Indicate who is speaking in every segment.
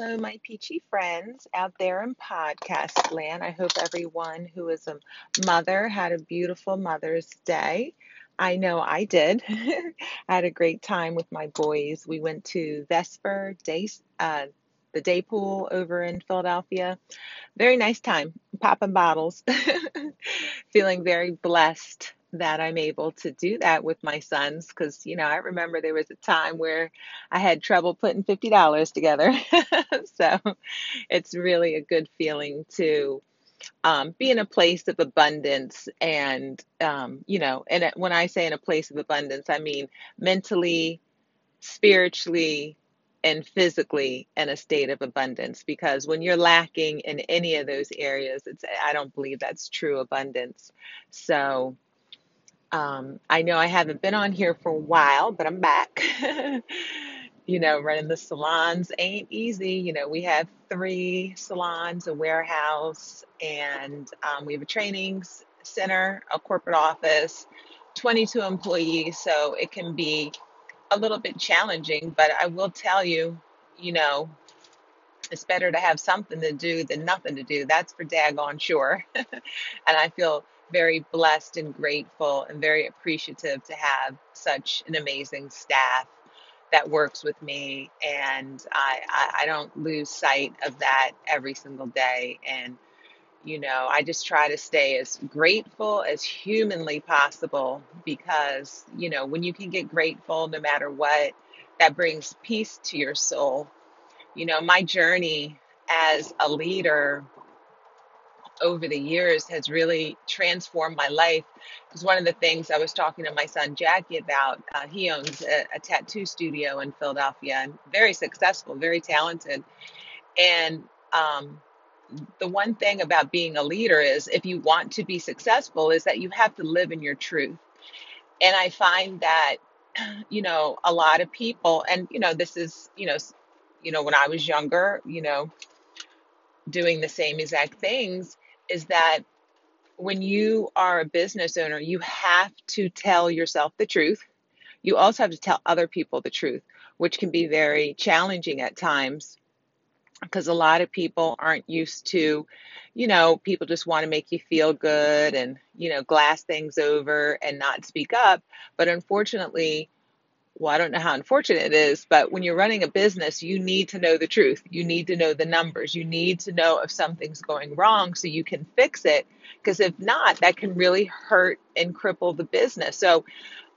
Speaker 1: Hello, my peachy friends out there in podcast land. I hope everyone who is a mother had a beautiful Mother's Day. I know I did. I had a great time with my boys. We went to Vesper Day, uh, the day pool over in Philadelphia. Very nice time, popping bottles. Feeling very blessed that I'm able to do that with my sons because, you know, I remember there was a time where I had trouble putting $50 together. so it's really a good feeling to um, be in a place of abundance. And, um, you know, and when I say in a place of abundance, I mean mentally, spiritually, and physically in a state of abundance because when you're lacking in any of those areas it's i don't believe that's true abundance so um, I know I haven't been on here for a while, but I'm back. you know, running the salons ain't easy. You know, we have three salons, a warehouse, and um, we have a training center, a corporate office, 22 employees. So it can be a little bit challenging, but I will tell you, you know, it's better to have something to do than nothing to do. That's for daggone sure. and I feel very blessed and grateful and very appreciative to have such an amazing staff that works with me. And I, I, I don't lose sight of that every single day. And, you know, I just try to stay as grateful as humanly possible because, you know, when you can get grateful no matter what, that brings peace to your soul. You know, my journey as a leader over the years has really transformed my life. Because one of the things I was talking to my son Jackie about, uh, he owns a, a tattoo studio in Philadelphia and very successful, very talented. And um, the one thing about being a leader is if you want to be successful, is that you have to live in your truth. And I find that, you know, a lot of people, and you know, this is, you know, you know, when I was younger, you know, doing the same exact things is that when you are a business owner, you have to tell yourself the truth. You also have to tell other people the truth, which can be very challenging at times because a lot of people aren't used to, you know, people just want to make you feel good and, you know, glass things over and not speak up. But unfortunately, well, I don't know how unfortunate it is, but when you're running a business, you need to know the truth. You need to know the numbers. You need to know if something's going wrong so you can fix it. Because if not, that can really hurt and cripple the business. So,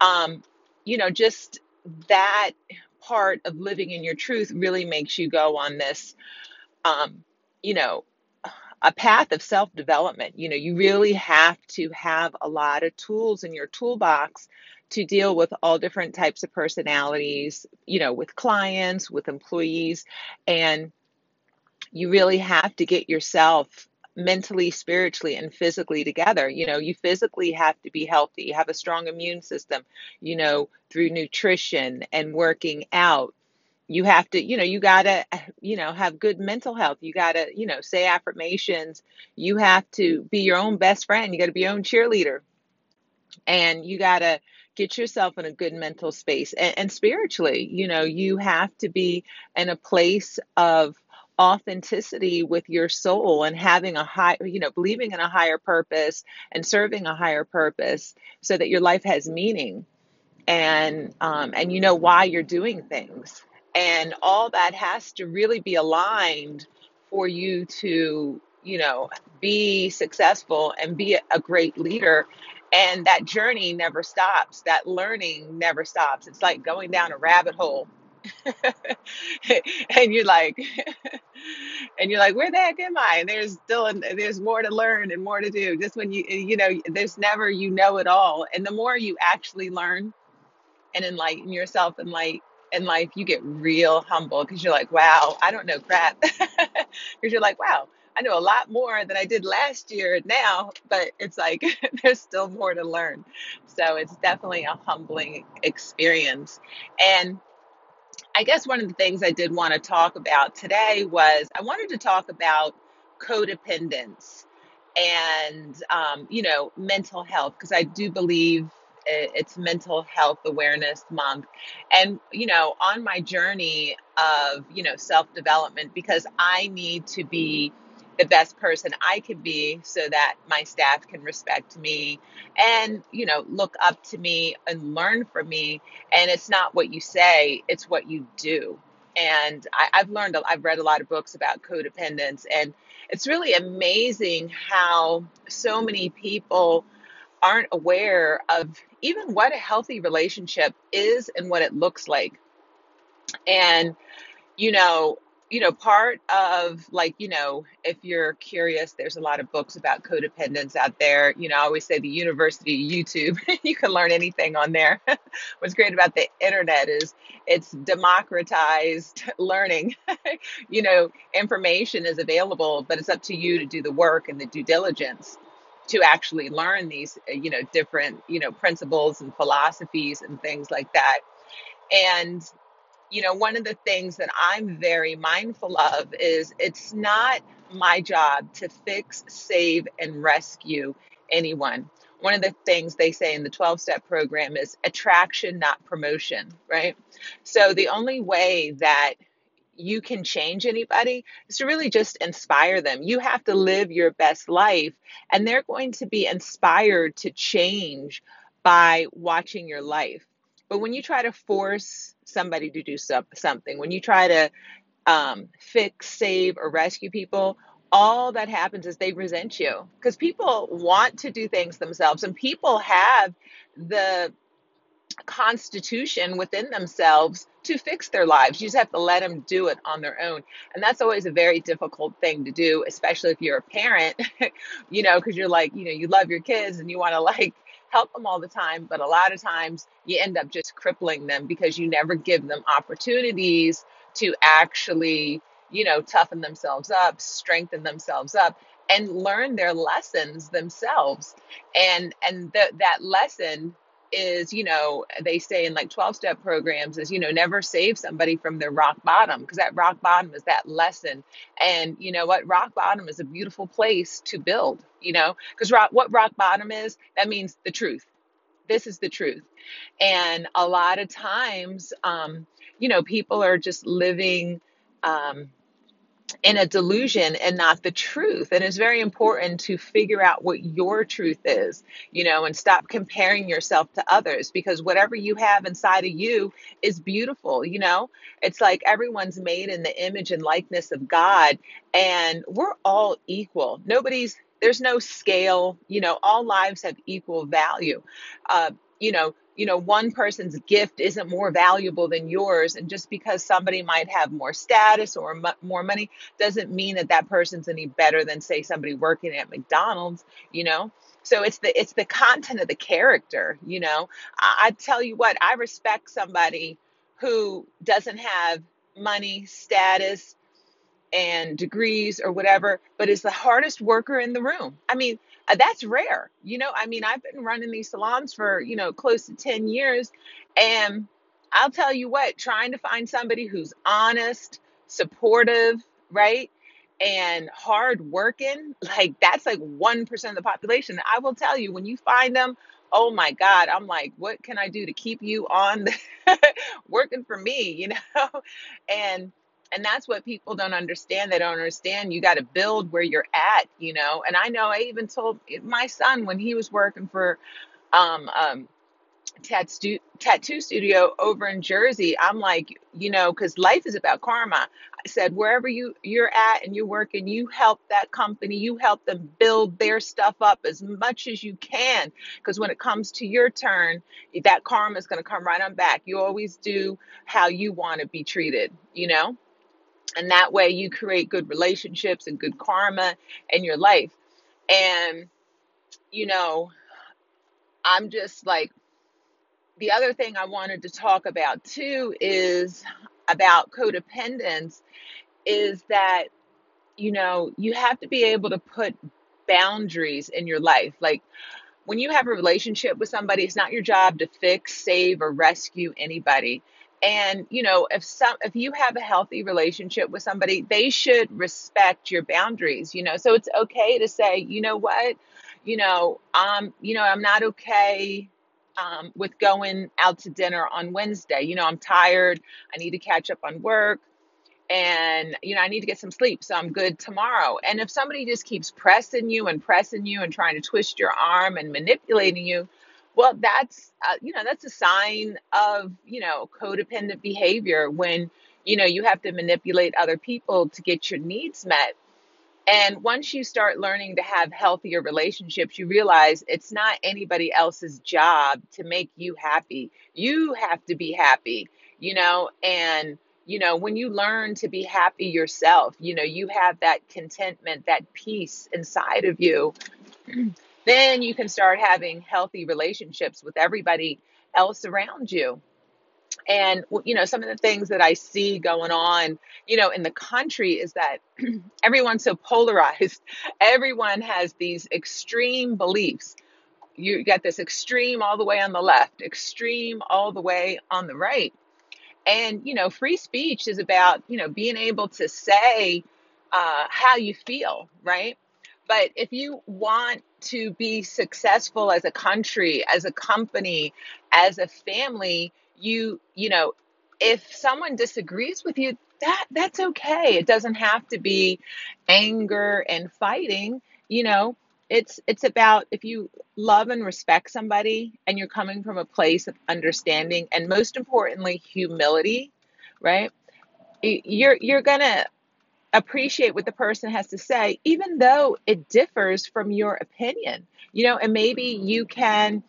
Speaker 1: um, you know, just that part of living in your truth really makes you go on this, um, you know, a path of self development. You know, you really have to have a lot of tools in your toolbox to deal with all different types of personalities, you know, with clients, with employees. And you really have to get yourself mentally, spiritually, and physically together. You know, you physically have to be healthy, you have a strong immune system, you know, through nutrition and working out. You have to, you know, you got to, you know, have good mental health. You got to, you know, say affirmations. You have to be your own best friend. You got to be your own cheerleader. And you got to, get yourself in a good mental space. And, and spiritually you know you have to be in a place of authenticity with your soul and having a high you know believing in a higher purpose and serving a higher purpose so that your life has meaning and um, and you know why you're doing things. And all that has to really be aligned for you to you know be successful and be a great leader and that journey never stops that learning never stops. It's like going down a rabbit hole. And you're like and you're like where the heck am i? And there's still there's more to learn and more to do. Just when you you know there's never you know it all. And the more you actually learn and enlighten yourself in light in life you get real humble because you're like wow i don't know crap. Because you're like wow I know a lot more than I did last year now, but it's like there's still more to learn. So it's definitely a humbling experience. And I guess one of the things I did want to talk about today was I wanted to talk about codependence and, um, you know, mental health, because I do believe It's Mental Health Awareness Month. And, you know, on my journey of, you know, self development, because I need to be the best person I can be so that my staff can respect me and, you know, look up to me and learn from me. And it's not what you say, it's what you do. And I, I've learned, I've read a lot of books about codependence, and it's really amazing how so many people aren't aware of even what a healthy relationship is and what it looks like. And you know, you know, part of like, you know, if you're curious, there's a lot of books about codependence out there. You know, I always say the university YouTube, you can learn anything on there. What's great about the internet is it's democratized learning. you know, information is available, but it's up to you to do the work and the due diligence to actually learn these, uh, you know, different, you know, principles and philosophies and things like that. And you know, one of the things that I'm very mindful of is it's not my job to fix, save, and rescue anyone. One of the things they say in the 12 step program is attraction, not promotion, right? So the only way that you can change anybody is to really just inspire them. You have to live your best life, and they're going to be inspired to change by watching your life. But when you try to force somebody to do something, when you try to um, fix, save, or rescue people, all that happens is they resent you because people want to do things themselves and people have the constitution within themselves to fix their lives. You just have to let them do it on their own. And that's always a very difficult thing to do, especially if you're a parent, you know, because you're like, you know, you love your kids and you want to like help them all the time. But a lot of times you end up just crippling them because you never give them opportunities to actually, you know, toughen themselves up, strengthen themselves up and learn their lessons themselves. And and th- that lesson is, you know, they say in like 12 step programs is, you know, never save somebody from their rock bottom because that rock bottom is that lesson. And you know what? Rock bottom is a beautiful place to build, you know, because rock, what rock bottom is, that means the truth. This is the truth. And a lot of times, um, you know, people are just living, um, in a delusion and not the truth. And it's very important to figure out what your truth is, you know, and stop comparing yourself to others because whatever you have inside of you is beautiful, you know. It's like everyone's made in the image and likeness of God, and we're all equal. Nobody's there's no scale, you know, all lives have equal value. Uh, you know, you know, one person's gift isn't more valuable than yours. And just because somebody might have more status or more money doesn't mean that that person's any better than, say, somebody working at McDonald's, you know? So it's the it's the content of the character, you know. I, I tell you what, I respect somebody who doesn't have money, status, and degrees or whatever, but is the hardest worker in the room. I mean, uh, that's rare. You know, I mean, I've been running these salons for, you know, close to 10 years. And I'll tell you what, trying to find somebody who's honest, supportive, right? And hard working, like that's like 1% of the population. I will tell you, when you find them, oh my God, I'm like, what can I do to keep you on the, working for me, you know? And and that's what people don't understand. They don't understand. You got to build where you're at you know? And i know i even told my son when he was working for um um tattoo tattoo studio over in jersey i'm like you know because life is about karma. I said wherever you you're at and you're working you help that company you help them build their stuff up as much as you can. Because when it comes to your turn that karma is going to come right on back. You always do how you want to be treated you know and that way you create good relationships and good karma in your life and you know i'm just like the other thing i wanted to talk about too is about codependence is that you know you have to be able to put boundaries in your life like when you have a relationship with somebody, it's not your job to fix, save, or rescue anybody. And you know, if some if you have a healthy relationship with somebody, they should respect your boundaries, you know. So it's okay to say, you know what, you know, um, you know, I'm not okay um, with going out to dinner on Wednesday. You know, I'm tired. I need to catch up on work and you know i need to get some sleep so i'm good tomorrow and if somebody just keeps pressing you and pressing you and trying to twist your arm and manipulating you well that's uh, you know that's a sign of you know codependent behavior when you know you have to manipulate other people to get your needs met. And once you start learning to have healthier relationships, you realize it's not anybody else's job to make you happy. You have to be happy, you know, and you know, when you learn to be happy yourself, you know, you have that contentment, that peace inside of you, then you can start having healthy relationships with everybody else around you. And you know some of the things that i see going on you know in the country is that everyone's so polarized. Everyone has these extreme beliefs. You get this extreme all the way on the left extreme all the way on the right. And you know free speech is about you know being able to say uh, how you feel right? But if you want to be successful as a country, as a company, as a family, you, you know, if someone disagrees with you, that that's okay. It doesn't have to be anger and fighting, you know. It's it's about if you love and respect somebody and you're coming from a place of understanding and most importantly humility, right? You're you're going to appreciate what the person has to say, even though it differs from your opinion. You know, and maybe you can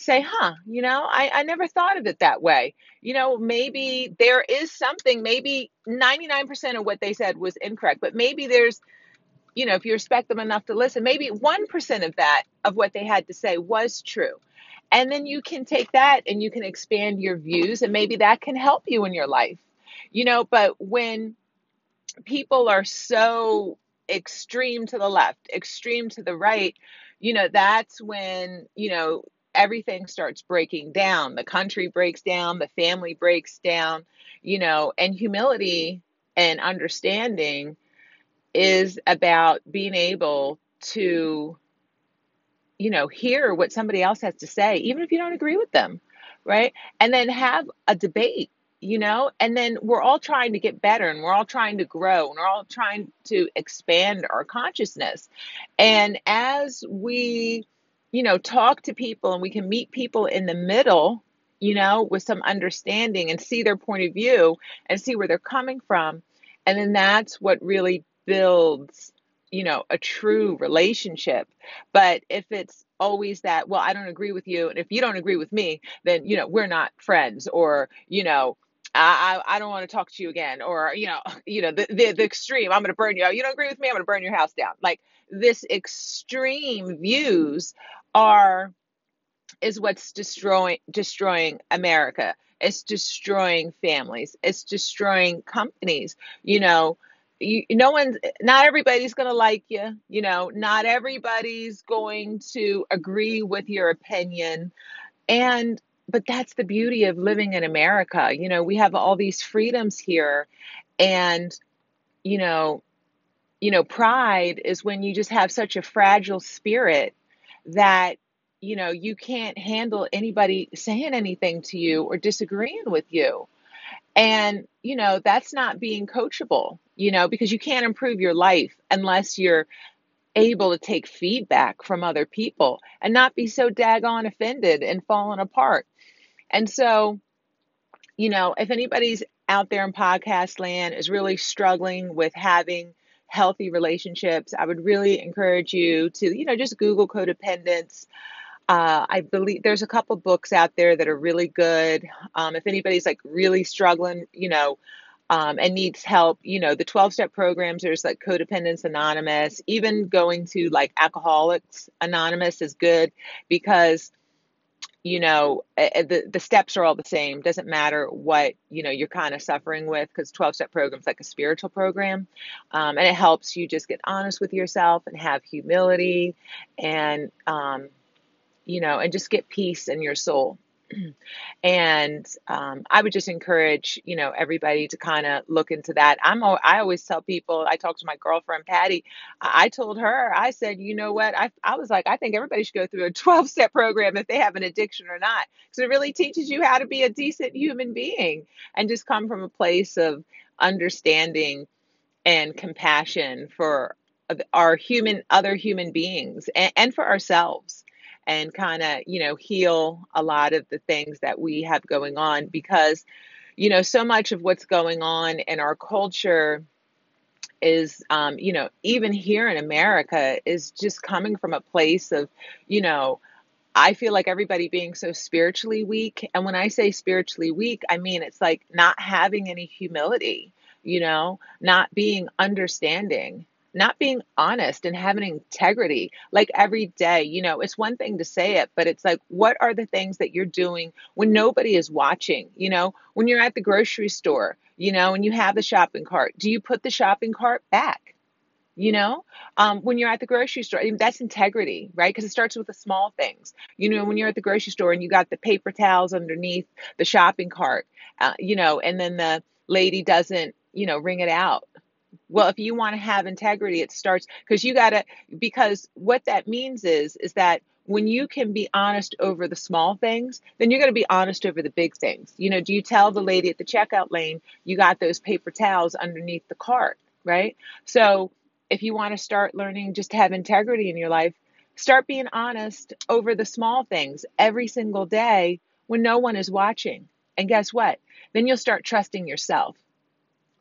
Speaker 1: say, huh, you know, I, I never thought of it that way. You know, maybe there is something, maybe 99% of what they said was incorrect, but maybe there's, you know, if you respect them enough to listen, maybe 1% of that, of what they had to say was true. And then you can take that and you can expand your views, and maybe that can help you in your life. You know, but when people are so extreme to the left, extreme to the right, you know, that's when, you know, everything starts breaking down. The country breaks down, the family breaks down, you know, and humility and understanding is about being able to, you know, hear what somebody else has to say, even if you don't agree with them, right? And then have a debate you know and then we're all trying to get better and we're all trying to grow and we're all trying to expand our consciousness. And as we you know talk to people and we can meet people in the middle you know with some understanding and see their point of view and see where they're coming from and then that's what really builds you know a true relationship. But if it's always that well i don't agree with you and if you don't agree with me then you know we're not friends or you know I, I, don't want to talk to you again, or you know, you know, the the, the extreme. I'm going to burn you. You don't agree with me? I'm going to burn your house down. Like this extreme views are is what's destroying destroying America. It's destroying families. It's destroying companies. You know, you, no one's not everybody's going to like you. You know, not everybody's going to agree with your opinion, and but that's the beauty of living in America. You know, we have all these freedoms here and you know, you know, pride is when you just have such a fragile spirit that you know, you can't handle anybody saying anything to you or disagreeing with you. And, you know, that's not being coachable, you know, because you can't improve your life unless you're able to take feedback from other people and not be so daggone offended and falling apart. And so, you know, if anybody's out there in podcast land is really struggling with having healthy relationships, I would really encourage you to, you know, just Google codependence. Uh, I believe there's a couple books out there that are really good. Um, if anybody's like really struggling, you know, um, and needs help, you know, the 12 step programs, there's like Codependents Anonymous, even going to like Alcoholics Anonymous is good because you know the the steps are all the same doesn't matter what you know you're kind of suffering with because 12 step programs like a spiritual program um, and it helps you just get honest with yourself and have humility and um, you know and just get peace in your soul And um, I would just encourage, you know, everybody to kind of look into that. I'm, I always tell people, I talk to my girlfriend Patty. I I told her, I said, you know what? I, I was like, I think everybody should go through a 12 step program if they have an addiction or not, because it really teaches you how to be a decent human being and just come from a place of understanding and compassion for our human other human beings and, and for ourselves and kind of you know heal a lot of the things that we have going on because you know so much of what's going on in our culture is um, you know even here in america is just coming from a place of you know I feel like everybody being so spiritually weak. And when I say spiritually weak, I mean it's like not having any humility, you know, not being understanding, not being honest and having integrity. Like every day, you know, it's one thing to say it, but it's like, what are the things that you're doing when nobody is watching? You know, when you're at the grocery store, you know, and you have the shopping cart, do you put the shopping cart back? You know, um, when you're at the grocery store, I mean, that's integrity, right? Because it starts with the small things. You know, when you're at the grocery store and you got the paper towels underneath the shopping cart, uh, you know, and then the lady doesn't, you know, wring it out. Well, if you want to have integrity, it starts because you got to, because what that means is, is that when you can be honest over the small things, then you're going to be honest over the big things. You know, do you tell the lady at the checkout lane you got those paper towels underneath the cart, right? So if you want to start learning just to have integrity in your life, start being honest over the small things every single day when no one is watching. And guess what? Then you'll start trusting yourself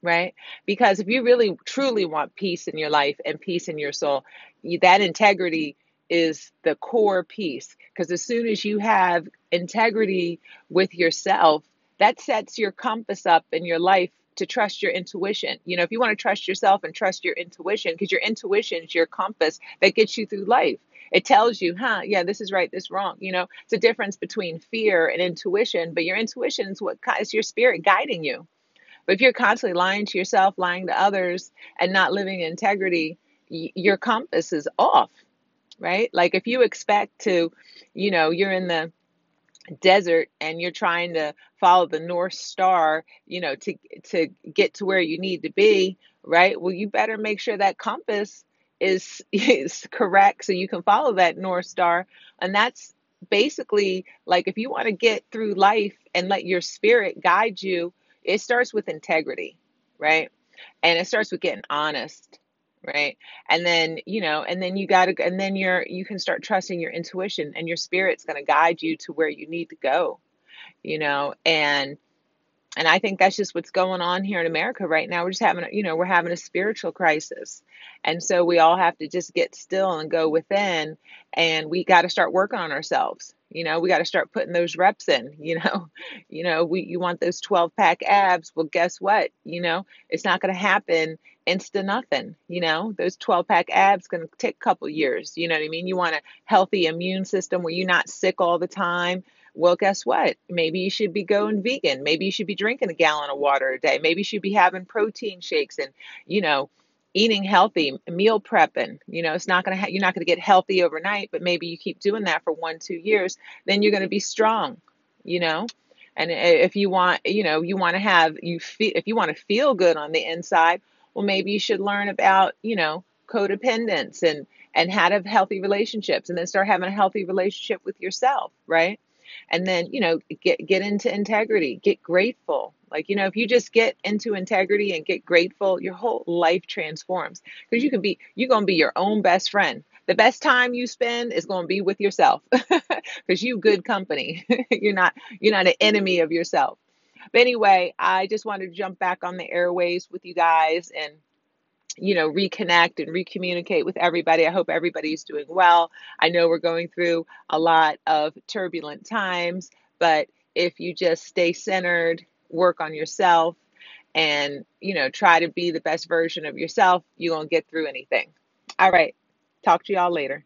Speaker 1: right? Because if you really truly want peace in your life and peace in your soul, you, that integrity is the core piece. Because as soon as you have integrity with yourself, that sets your compass up in your life to trust your intuition. You know, if you want to trust yourself and trust your intuition, because your intuition is your compass that gets you through life. It tells you, huh, yeah, this is right, this is wrong. You know, it's a difference between fear and intuition, but your intuition is what is your spirit guiding you but if you're constantly lying to yourself, lying to others, and not living in integrity, y- your compass is off, right? Like if you expect to, you know, you're in the desert and you're trying to follow the north star you know to to get to where you need to be right well you better make sure that compass is is correct so you can follow that north star and that's basically like if you want to get through life and let your spirit guide you it starts with integrity right and it starts with getting honest right and then you know and then you got to and then you're you can start trusting your intuition and your spirit's going to guide you to where you need to go you know and and I think that's just what's going on here in America right now. We're just having, a, you know, we're having a spiritual crisis. And so we all have to just get still and go within and we got to start working on ourselves. You know, we got to start putting those reps in, you know. You know, we you want those 12 pack abs. Well, guess what? You know, it's not going to happen insta nothing, you know. Those 12 pack abs going to take a couple years, you know what I mean? You want a healthy immune system where you're not sick all the time well, guess what? Maybe you should be going vegan. Maybe you should be drinking a gallon of water a day. Maybe you should be having protein shakes and, you know, eating healthy, meal prepping. You know, it's not going to ha- you're not going to get healthy overnight, but maybe you keep doing that for 1 2 years, then you're going to be strong, you know? And eh, if you want, you know, you want to have you feel if you want to feel good on the inside, well maybe you should learn about, you know, codependence and and how to have healthy relationships and then start having a healthy relationship with yourself, right? and then you know get get into integrity get grateful like you know if you just get into integrity and get grateful your whole life transforms because you can be you're going to be your own best friend the best time you spend is going to be with yourself because you good company you're not you're not an enemy of yourself but anyway i just wanted to jump back on the airways with you guys and you know, reconnect and recommunicate with everybody. I hope everybody's doing well. I know we're going through a lot of turbulent times, but if you just stay centered, work on yourself, and, you know, try to be the best version of yourself, you won't get through anything. All right. Talk to y'all later.